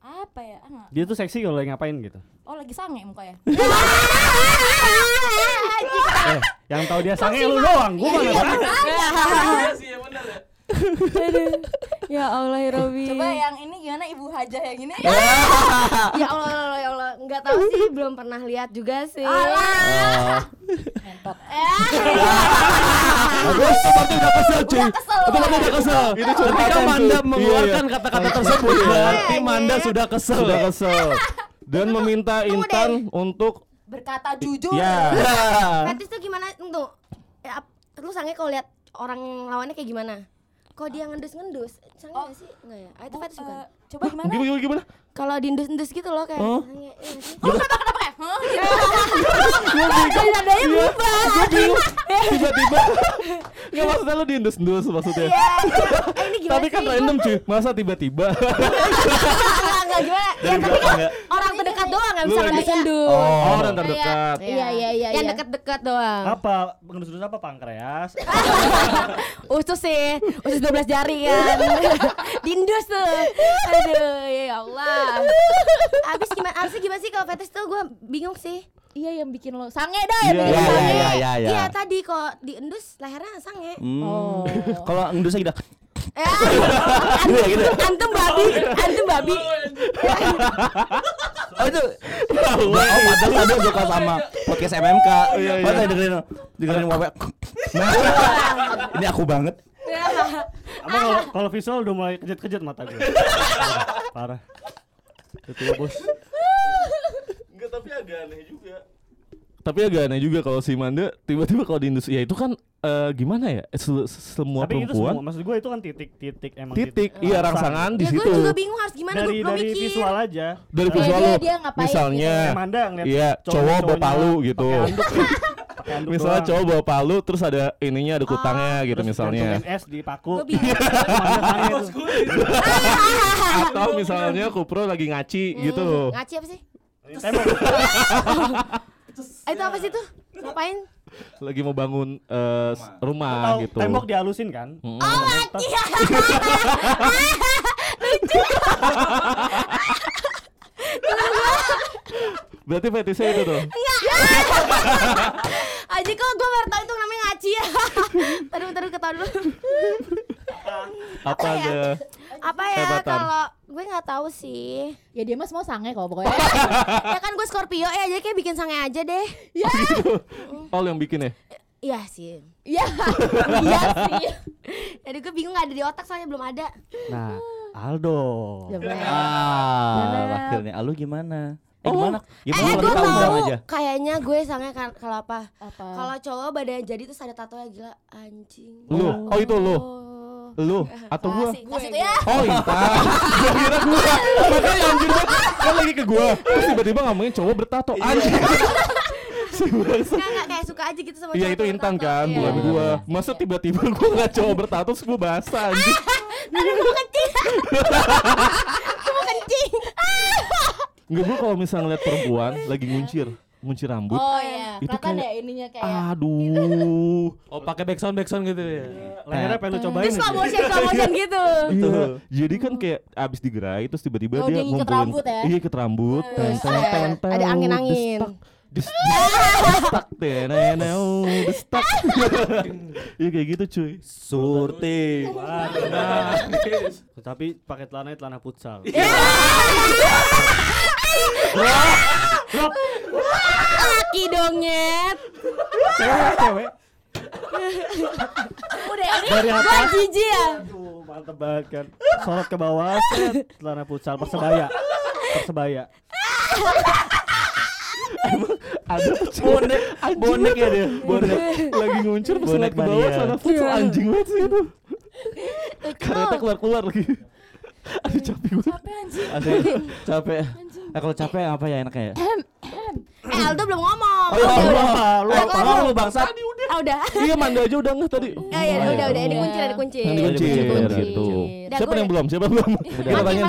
Apa ya? Ah, dia tuh seksi kalau lagi ngapain gitu. Oh lagi sange mukanya. Eh, yang tahu dia sange lu doang, gua mana tahu. ya Allah ya Robi. Coba yang ini gimana Ibu Hajah yang ini? ya Allah, ya Allah, ya Allah. Nggak tahu sih, belum pernah lihat juga sih. Oh. Mentot. Bagus, berarti udah kesel cuy. Kesel. Itu berarti udah kesel. Itu Ketika Manda tuh. mengeluarkan Iya, kata-kata tersebut berarti Manda sudah kesel. Sudah kesel. Dan meminta Intan untuk Berkata jujur. ya. Fetis tuh gimana tuh? Ya, lu sange kalau lihat orang lawannya kayak gimana? Kok dia ngendus-ngendus? Sange Oh. nggak sih? Enggak ya? Ah, itu Bu, fetis bukan? eh, coba gimana? Gimana gimana gimana? Kalau diendus-endus gitu loh kayak Oh. iya? Oh, kenapa kenapa kayak? Hah? Jadi nadanya berubah. Tiba-tiba Enggak maksudnya lu diendus-endus maksudnya. Iya, iya. Eh, ini Tapi kan sih? random cuy. Masa tiba-tiba? Enggak, enggak gimana? Ya tapi kan orang terdekat doang yang Lu bisa ngendus-ngendus. Oh, orang terdekat. Iya, iya, iya, Yang iya. dekat-dekat doang. Apa? Pengendus apa pankreas? Usus sih, usus 12 jari kan. Diindus tuh. Aduh, ya Allah. Abis gimana? Abis gimana sih kalau fetis tuh gue bingung sih. Iya yang bikin lo sange dah Iya, yang bikin Iya, sange. iya, iya, iya, iya. Iya tadi kok diendus lehernya sange. Hmm. Oh. Kalau endusnya gitu. Eh, Gitu ya, gitu. ya? antum babi, antum babi. Oh itu. Oh, padahal tadi suka sama podcast MMK. iya, iya. Padahal dengerin dengerin wawe. Nah, ini aku banget. Apa kalau kalau visual udah mulai kejut-kejut mata gue. Parah. Itu ya, bos. Agak aneh juga. Tapi agak aneh juga kalau si Manda tiba-tiba kalau di industri ya itu kan eh, gimana ya? Se- semua Tapi itu semua perempuan maksud gue itu kan titik-titik emang titik, iya rangsangan di Ya gue situ. juga bingung harus gimana gue Dari belum dari mikir. visual aja. Dari Kayak visual ngapain Misalnya Kayak Manda ngeliat Iya, cowok bawa palu gitu. Misalnya doang. cowok bawa palu terus ada ininya ada kutangnya gitu Terus misalnya. es di paku. Gue? Atau misalnya Kupro lagi ngaci gitu. Hmm, Ngaci apa sih? Tembok. Itu apa sih tuh? Ngapain? Lagi mau bangun s- rumah Tahu gitu. tembok dihalusin kan? Mm-mm. Oh, Berarti fetisnya itu tuh. Aji kok gue baru tahu itu namanya ngaci ya. Tadi tadi ketawa dulu. Apa ada? Apa ya Hebatan. kalau gue nggak tahu sih. Ya dia mah semua sange kok pokoknya. ya kan gue Scorpio ya jadi kayak bikin sange aja deh. Oh, lu yang bikin ya? Iya sih. Iya. Iya sih. Jadi gue bingung nggak ada di otak soalnya belum ada. Nah, Aldo. Ah, akhirnya Alu gimana? Eh Oh. gimana? Eh, Gimana gue kalau tahu kayaknya gue sange kan- kalau apa? Apa? Kalau cowok badan jadi terus ada tato ya gila anjing. Lu. Oh, itu lu. Oh. Lu atau gua? Kasih, Gue kasih ya. Oh, Intan. Gua kira gua. Makanya anjir banget. Kan lagi ke gua. Terus tiba-tiba ngomongin cowok bertato. Si bangsa. Enggak, kayak suka aja gitu sama Iya itu Intan kan, Iya. bukan gua. Masa tiba-tiba gua ngeliat cowok bertato terus gua basah anjir. Aduh, gue kencing. Gue. Enggak gua kalau misalnya ngeliat perempuan lagi nguncir, nguncir rambut. Oh iya, Itu kayak- ya ininya kayak Aduh. Oh, pakai backsound backsound gitu ya. Lehernya pengen lu cobain. Terus slow aja. motion, slow motion gitu. Iya. Jadi kan kayak abis digerai terus tiba-tiba Oh, dia dia ngikat ngumpulin rambut ya? Iya, ikat rambut. Ten, ten, Ada angin-angin. Des- des- destak teneneu, destak. Iya kayak gitu cuy. Surti. Nah, Tapi pakai celana celana futsal. Laki dong nyet. Cewek, cewek. udah ini Dari atas. jijik ya. Aduh, mantep banget kan. Sorot ke bawah, set, celana futsal persebaya. Persebaya. Ada Bonek, bonek ya dia. bonek lagi nguncir pas Bonek ngeliat ke bawah sana futsal anjing banget sih itu. Karetnya keluar-keluar lagi. Aduh capek gue. capek anjing. Asli capek. Eh kalau capek apa ya enaknya ya? Eh Aldo belum ngomong. Oh, iya, Udah, iya. udah. lu Eh, tolong lu bangsat. Ah, udah. Iya Manda aja udah nggak tadi. Ya, ya, udah, udah. Ini kunci, ada kunci. Yang dikuncir Kunci. gitu. Udah, Siapa yang belum? Siapa belum? Kita tanyain.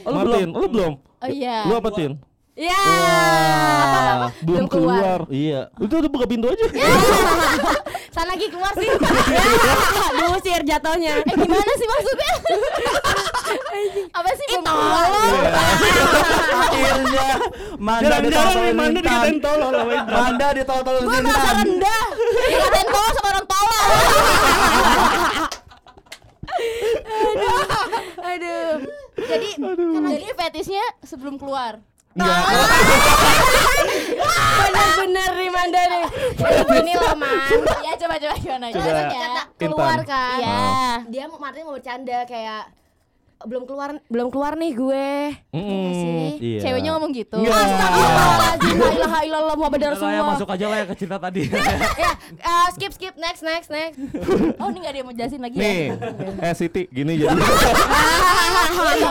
Oh, lu Martin, lu belum? Oh iya. Lu apa Tin? Ya. Wah. Belum keluar. Iya. Itu udah buka pintu aja. Sana lagi keluar sih. Diusir jatuhnya. Eh gimana sih maksudnya? Apa sih belum tolong. Akhirnya Manda ditolong Manda dikatain tolol sama Intan. Manda ditolong Gue merasa rendah. Dikatain tolong sama orang tolol. Aduh. Aduh. Jadi Jadi fetisnya sebelum keluar. Enggak. bener-bener nih Manda nih. Gini loh Man. Ya coba coba gimana? Coba. Kata keluar kan. Iya. Dia Martin mau bercanda kayak belum keluar belum keluar nih gue. Sih? Iya. Ceweknya ngomong gitu. Enggak. Astagfirullahaladzim La ilaha illallah Muhammad ya Rasulullah masuk aja lah ya ke cerita tadi. Ya eh, skip skip next next next Oh ini gak ada yang mau jelasin lagi Nih, ya? eh Siti, gini jadi ya.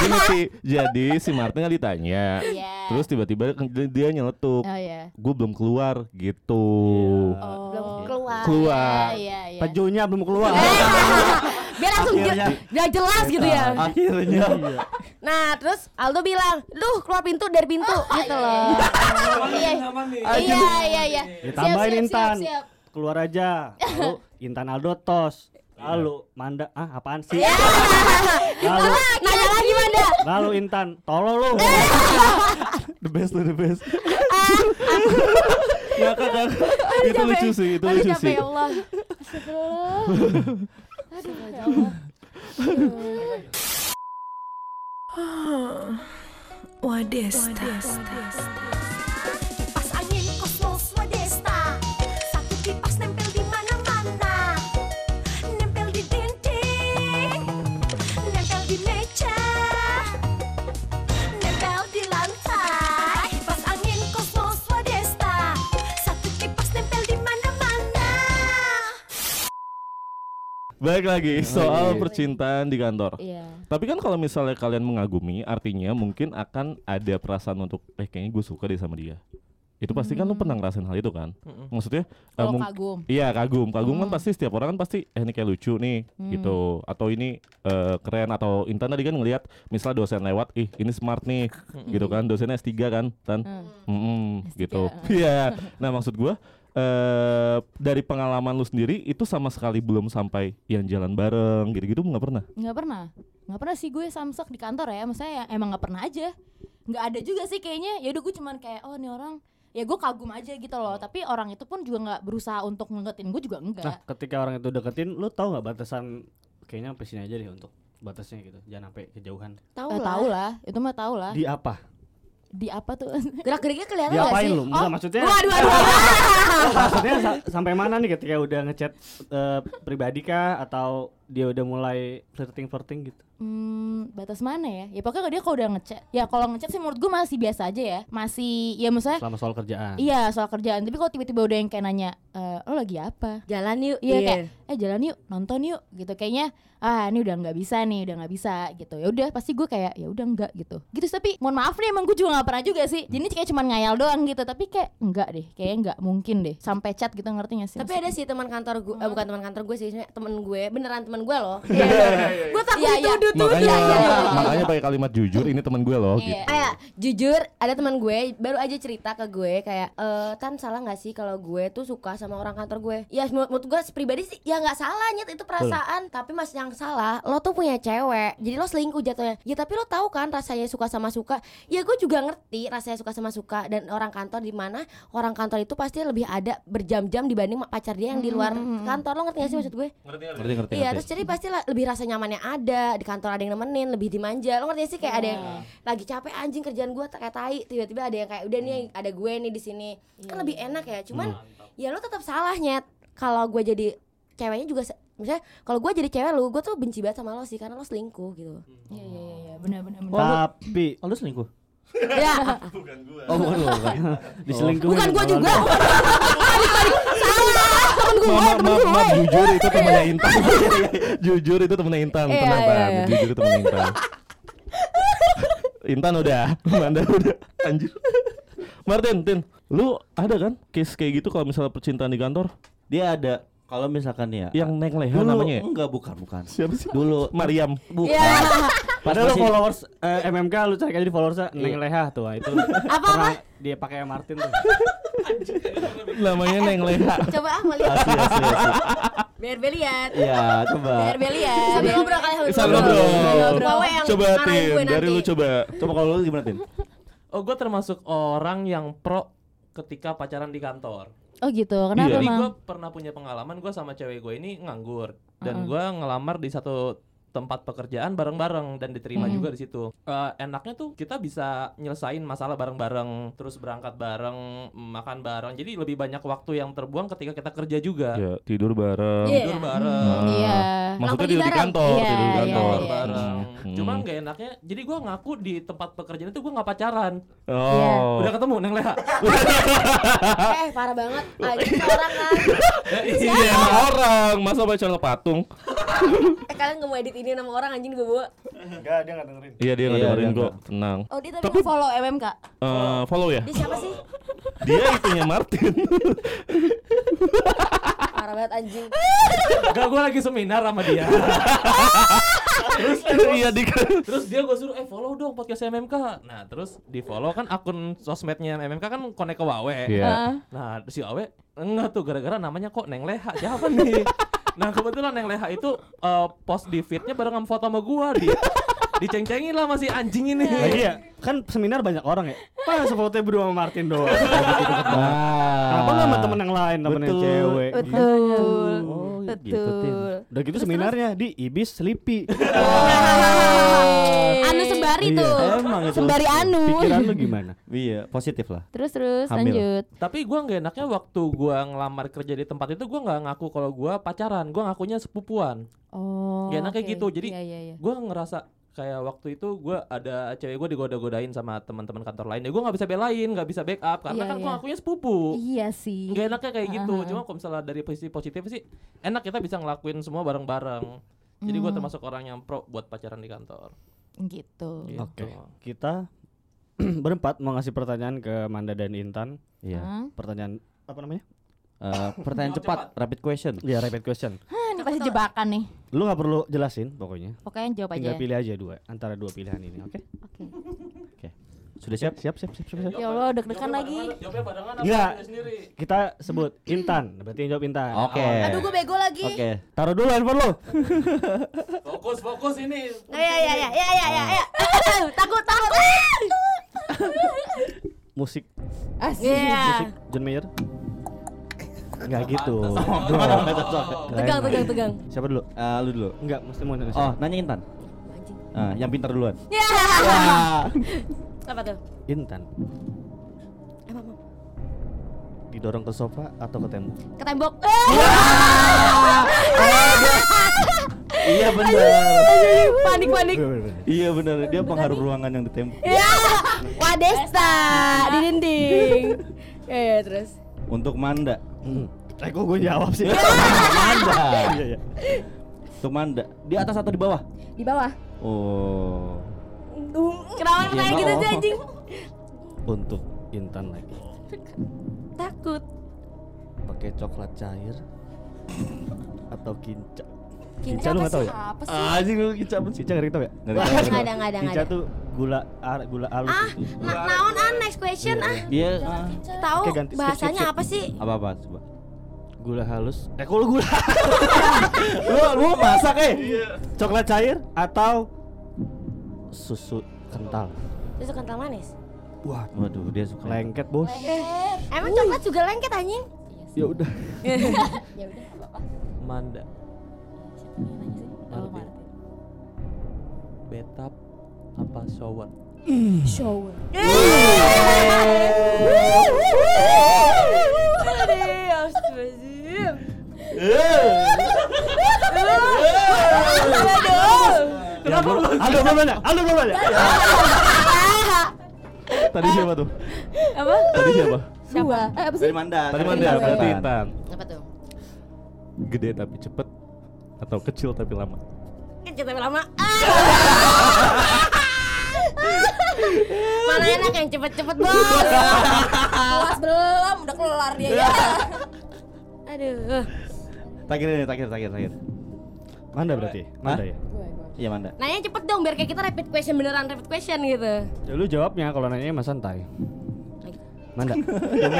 gini Ti, jadi si Martin nggak ditanya, Iya. terus tiba-tiba dia nyeletuk, Oh iya. gue belum keluar gitu, Oh. belum keluar keluar. Iya iya. Pejunya belum keluar. Biar langsung je- Akhirnya. biar jelas gitu ya Akhirnya. nah terus Aldo bilang duh keluar pintu dari pintu gitu loh iya iya iya iya Ditambahin Intan. siap, siap. Keluar aja. Lalu Intan Aldo tos. Lalu Manda, ah apaan sih? Iya. Lalu nanya lagi Manda lalu Intan, tolol lu. The best the best. Ah, Ngakak ngakak. Itu lucu sih, itu lucu sih. ya Allah Kipas Baik lagi soal percintaan di kantor. Iya. Tapi kan kalau misalnya kalian mengagumi, artinya mungkin akan ada perasaan untuk, eh kayaknya gue suka deh sama dia. itu pasti kan lu pernah ngerasain hal itu kan Mm-mm. maksudnya eh, Kalau mung- kagum. Iya kagum, kagum kan Hmm. pasti setiap orang kan pasti eh ini kayak lucu nih Hmm. gitu atau ini eh, keren atau Intan tadi kan ngelihat misal dosen lewat ih ini smart nih gitu kan dosennya S3 kan Tan Hmm. Mm-mm, S3, gitu iya nah maksud gua eh dari pengalaman lu sendiri itu sama sekali belum sampai yang jalan bareng gitu-gitu nggak pernah? Nggak pernah. Nggak pernah sih gue samsek di kantor ya. Maksudnya ya emang nggak pernah aja. Nggak ada juga sih kayaknya. Ya udah gue cuman kayak oh ini orang. Ya gue kagum aja gitu loh. Tapi orang itu pun juga nggak berusaha untuk ngedeketin. Gue juga Nah, enggak ketika orang itu deketin, lu tahu nggak batasan kayaknya sampai sini aja deh untuk batasnya gitu. Jangan sampai kejauhan. Tahu Eh, lah. tahu lah. Itu mah tahu lah. Di apa? Di apa tuh Gerak geriknya kelihatan nggak Diapain sih? lu? Enggak maksudnya. waduh waduh maksudnya sa- sampai mana nih ketika udah ngechat eh, pribadi kah atau dia udah mulai flirting flirting gitu? Hmm, batas mana ya? Ya pokoknya dia kalau udah ngechat. Ya kalau ngechat sih menurut gue masih biasa aja ya. Masih ya maksudnya Selama soal kerjaan. Iya soal kerjaan. Tapi kalau tiba-tiba udah yang kayak nanya, e, lo lagi apa? Jalan yuk. Iya kayak, eh jalan yuk, nonton yuk, gitu. Kayaknya ah ini udah nggak bisa nih, udah nggak bisa gitu. Ya udah pasti gue kayak ya udah enggak gitu. Gitu tapi mohon maaf nih emang gue juga nggak pernah juga sih. Jadi kayak cuman ngayal doang gitu. Tapi kayak enggak deh, kayaknya enggak mungkin deh. Sampai chat gitu ngerti gak sih? Tapi ada sih teman kantor gue, eh, bukan teman kantor gue sih, sebenarnya temen gue, beneran temen gue loh. gue takut Iya, iya. dituduh tuh. makanya iya, iya. makanya pakai kalimat jujur ini teman gue loh gitu Iya. Kayak jujur ada teman gue baru aja cerita ke gue kayak eh tan salah nggak sih kalau gue tuh suka sama orang kantor gue ya menurut, menurut gue pribadi sih ya nggak salah nyet itu perasaan tapi mas yang salah lo tuh punya cewek jadi lo selingkuh jatuhnya ya tapi lo tahu kan rasanya suka sama suka ya gue juga ngerti rasanya suka sama suka dan orang kantor di mana orang kantor itu pasti lebih ada berjam-jam dibanding pacar dia yang di luar kantor lo ngerti gak sih maksud gue Ngerti ngerti. Iya, ngerti. terus jadi pasti lah lebih rasa nyamannya ada di kantor ada yang nemenin, lebih dimanja. Lo ngerti sih kayak ada yang lagi capek anjing kerjaan gua kayak tai, tiba-tiba ada yang kayak udah nih ada gue nih di sini. Kan lebih enak ya. Cuman ya lo tetap salah nyet. Kalau gue jadi ceweknya juga misalnya kalau gue jadi cewek lu, gue tuh benci banget sama lo sih karena lo selingkuh gitu. Iya iya iya, iya benar benar benar. Tapi Oh, lu selingkuh? Ya, Oh, bukan lu, bukan. diselingkuhin. bukan gue sama juga. maaf maaf maaf. Jujur itu temennya Intan. Jujur itu temennya Intan Iya, tenang iya, Tan iya. jujur itu temennya Intan. Intan udah Manda udah. Anjir. Martin Tin lu ada kan case kayak gitu kalau misalnya percintaan di kantor? Dia ada kalau misalkan ya yang neng leha dulu namanya ya? enggak bukan bukan. siapa sih Dulu Mariam bukan. Iya. Padahal lu masih- followers eh, MMK lu cari aja di followersnya Neng Leha tuh itu. Apa Dia pakai Martin tuh. namanya neng leha Coba ah mau lihat. Asli, asli, asli. Biar Bel lihat. Iya, coba. Biar Bel lihat. Sambil ngobrol kali sambil ngobrol. Coba Tin gue dari lu coba Coba kalau lu gimana, Tin? Oh, gue termasuk orang yang pro ketika pacaran di kantor. Oh gitu. Kenapa Iya. Jadi gue pernah punya pengalaman gue sama cewek gue ini nganggur dan gue ngelamar di satu tempat pekerjaan bareng-bareng dan diterima Mm. juga di situ. Eh, enaknya tuh kita bisa nyelesain masalah bareng-bareng, terus berangkat bareng, makan bareng. Jadi lebih banyak waktu yang terbuang ketika kita kerja juga. ya tidur bareng Iya. Tidur bareng. Ah. Iya. maksudnya Pulang tidur di kantor bareng. tidur di Iya, kantor iya. bareng. Hmm. Cuma nggak enaknya, jadi gue ngaku di tempat pekerjaan itu gue nggak pacaran. oh Udah ketemu Neng Leha. Eh parah banget. Anjing orang kan. iya orang masa pacaran patung Eh kalian nggak mau edit ini nama orang anjing gue bawa. Enggak, dia enggak dengerin. iya dia nggak Iya, dengerin kok tenang Oh dia tadi follow MMK. Eh, follow ya Dia siapa sih? dia itunya Martin Parah banget anjing. Enggak, gue lagi seminar sama dia. iya di Terus dia gue suruh, eh follow dong podcast MMK. Nah terus di follow kan akun sosmednya MMK kan konek ke Wawe. iya Nah si Awe enggak tuh gara-gara namanya kok Neng Leha siapa nih? Nah kebetulan Neng Leha itu eh, post di feednya bareng sama foto sama gua di diceng-cengin lah masih anjing ini. Lagi ya, kan seminar banyak orang ya. Masa fotonya berdua sama Martin doang. Ah. Kenapa nggak sama temen yang lain, temen yang Betul. cewek? Betul. Oh, gitu, Tin. Betul. Udah gitu seminarnya di Ibis Sleepy. Anu sembari Iya. tuh. Emang itu. Sembari anu. Pikiran lu gimana? Iya, positif lah. Terus terus Hamil. lanjut. Tapi gua nggak enaknya waktu gua ngelamar kerja di tempat itu gua nggak ngaku kalau gua pacaran, gua ngakunya sepupuan. Oh. Gak enak kayak oke. gitu, jadi- Iya iya iya. Gua ngerasa kayak waktu itu gua ada cewek gua digoda-godain sama teman-teman kantor lain. Ya gua nggak bisa belain, nggak bisa backup karena Iya, kan gua iya. ngakunya sepupu. Iya sih. Gak enaknya kayak gitu. Aha. Cuma kalau misalnya dari posisi positif sih enak kita bisa ngelakuin semua bareng-bareng. Jadi gua Hmm. termasuk orang yang pro buat pacaran di kantor. Gitu. Gitu. Oke. Kita berempat mau ngasih pertanyaan ke Manda dan Intan. Iya. Hah? Pertanyaan apa namanya? Eh, pertanyaan cepat, rapid question. Ya rapid question. Hah, ini pasti jebakan nih. Lu nggak perlu jelasin pokoknya. Pokoknya jawab aja. Tinggal pilih aja dua antara dua pilihan ini, oke? Oke. Oke. Sudah siap? Siap, siap, siap, siap. siap. Ya Allah, deg-degan lagi. Jawabnya barengan Enggak. Kita sebut Intan, berarti yang jawab Intan. Oke. Aduh gue bego lagi. Oke. Taruh dulu handphone lu. Fokus, fokus ini. Nah, ya ya ya ya ya ya. ya. takut takut. Musik, Iya. musik John Mayer. Enggak gitu. Tegang tegang tegang. Siapa dulu? Eh, lu dulu. Enggak, mesti mau nanya Oh, siapa? nanya Intan. Ah, yang pintar duluan. Ya. Apa tuh? Intan. Emang mau Didorong ke sofa atau ke tembok? ke tembok. Iya benar. panik panik. Iya benar. Dia pengharum ruangan yang di tembok. Ya. Wadesta di dinding. Ya, ya terus. Untuk Manda. Hmm. Eh kok gue jawab sih? Manda. Iya, iya. Untuk Manda. Di atas atau di bawah? Di bawah. Oh. Kenapa Iya, kayak gitu sih anjing? Untuk Intan lagi. Takut. Pakai coklat cair atau kinca? Kinca lu apa nggak tahu sih? ya? Apa sih? Anjing lu kinca apa? Kinca nggak tahu ya? Nggak tahu. Nggak ada nggak ada Kinca ada. tuh gula ar, gula halus Ah, gitu. na- naon ah next question ah. Dia ah, Tahu bahasanya apa sih? apa apa coba. Gula halus. Eh lu gula? Lu lu masak eh? coklat cair atau susu kental? Itu kental manis. Wah, Waduh, dia suka. lengket bos. Emang coklat juga lengket anjing? Ya udah. ya udah apa-apa. Manda. Betap apa shower? Shower. Kenapa lu? Tadi siapa tuh? Apa? Tadi siapa? Siapa? Eh, apa sih? Dari Manda. Tadi Kan Manda, berarti Intan. Apa tuh? Gede tapi cepet atau kecil tapi lama? Kecil tapi lama. Mana enak yang cepet-cepet bos? Kelas belum, udah kelar dia ya. Aduh. Terakhir ini, terakhir, terakhir, terakhir. Manda berarti. Manda ya. Iya Manda. Nanya cepet dong biar kayak kita rapid question beneran rapid question gitu. Ya lu jawabnya kalau nanya mas santai. Manda.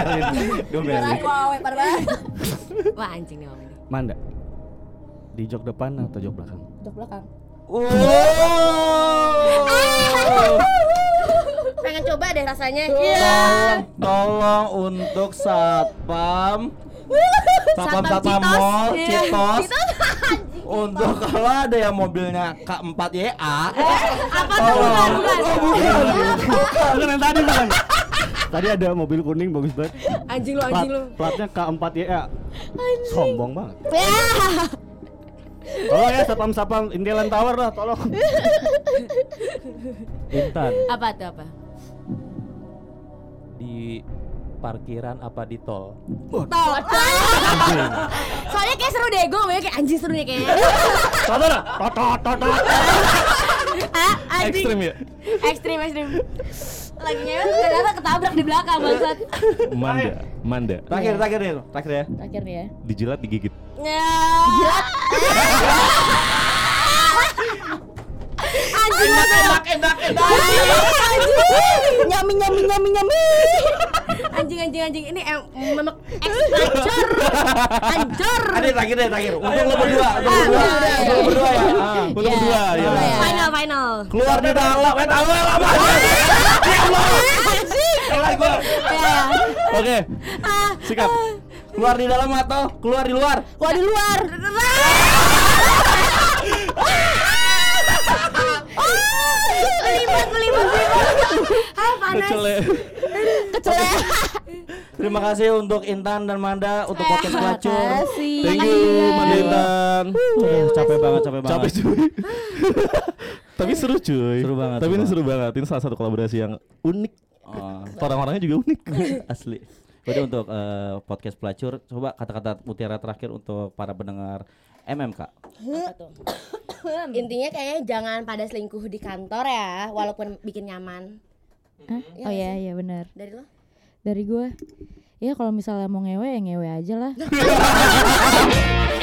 Domelin. Wow, pada banget. Wah anjing nih om ini. Manda. Di jok depan atau jok belakang? Udah belakang. Pengen coba deh rasanya. Tolong, tolong untuk satpam Satpam satpam Citos. mall, Iya. Citos Citos. Untuk kalau ada yang mobilnya K4 YA Apa tuh bukan bukan. Oh bukan Bukan yang tadi bukan. Tadi ada mobil kuning bagus banget. Anjing lu anjing lu. platnya K4 ya. Sombong banget. Tolong ya sapam sapam Indian Tower lah, tolong. Intan. Apa tuh apa? Di parkiran apa di tol? Tol. Soalnya kayak seru deh, gue kayak anjing seru nih kayaknya. Toto dah. Toto toto. Ah, anjing. Ekstrim ya? Ekstrim ekstrim. Lagi nyewa ternyata ketabrak di belakang bangsat. Manda. Manda. Terakhir, terakhir nih, terakhir ya Terakhir nih ya. Dijilat digigit. Ya. Anjing enak enak enak enak. Nyami nyami nyami nyami. Anjing anjing anjing ini em memek hancur. Hancur. Ada terakhir deh, terakhir Untuk lo berdua, untuk Ah, berdua Untuk lo berdua ya Ah. Untuk berdua ya. boleh ya. Final final. Keluar di dalam, eh tahu ya lama Ya. Oke. Sikap Keluar di dalam atau keluar di luar? Wah di luar. Belibet belibet belibet. Ah panas. Kecele. Kecele. Terima kasih untuk Intan dan Manda untuk podcast pelacur. Makasih. Thank you Manda Intan. Aduh, capek banget, capek banget. Capek cuy. Tapi seru cuy. Seru banget, Tapi seru ini seru banget. Ini salah satu kolaborasi yang unik. Oh, Orang-orangnya juga unik. asli. Jadi untuk eh, podcast pelacur, coba kata-kata mutiara terakhir untuk para pendengar MMK. Intinya kayaknya jangan pada selingkuh di kantor ya, walaupun bikin nyaman. Hah? Iya oh iya iya benar Dari lo? Dari gue. Ya kalau misalnya mau ngewe ya ngewe aja lah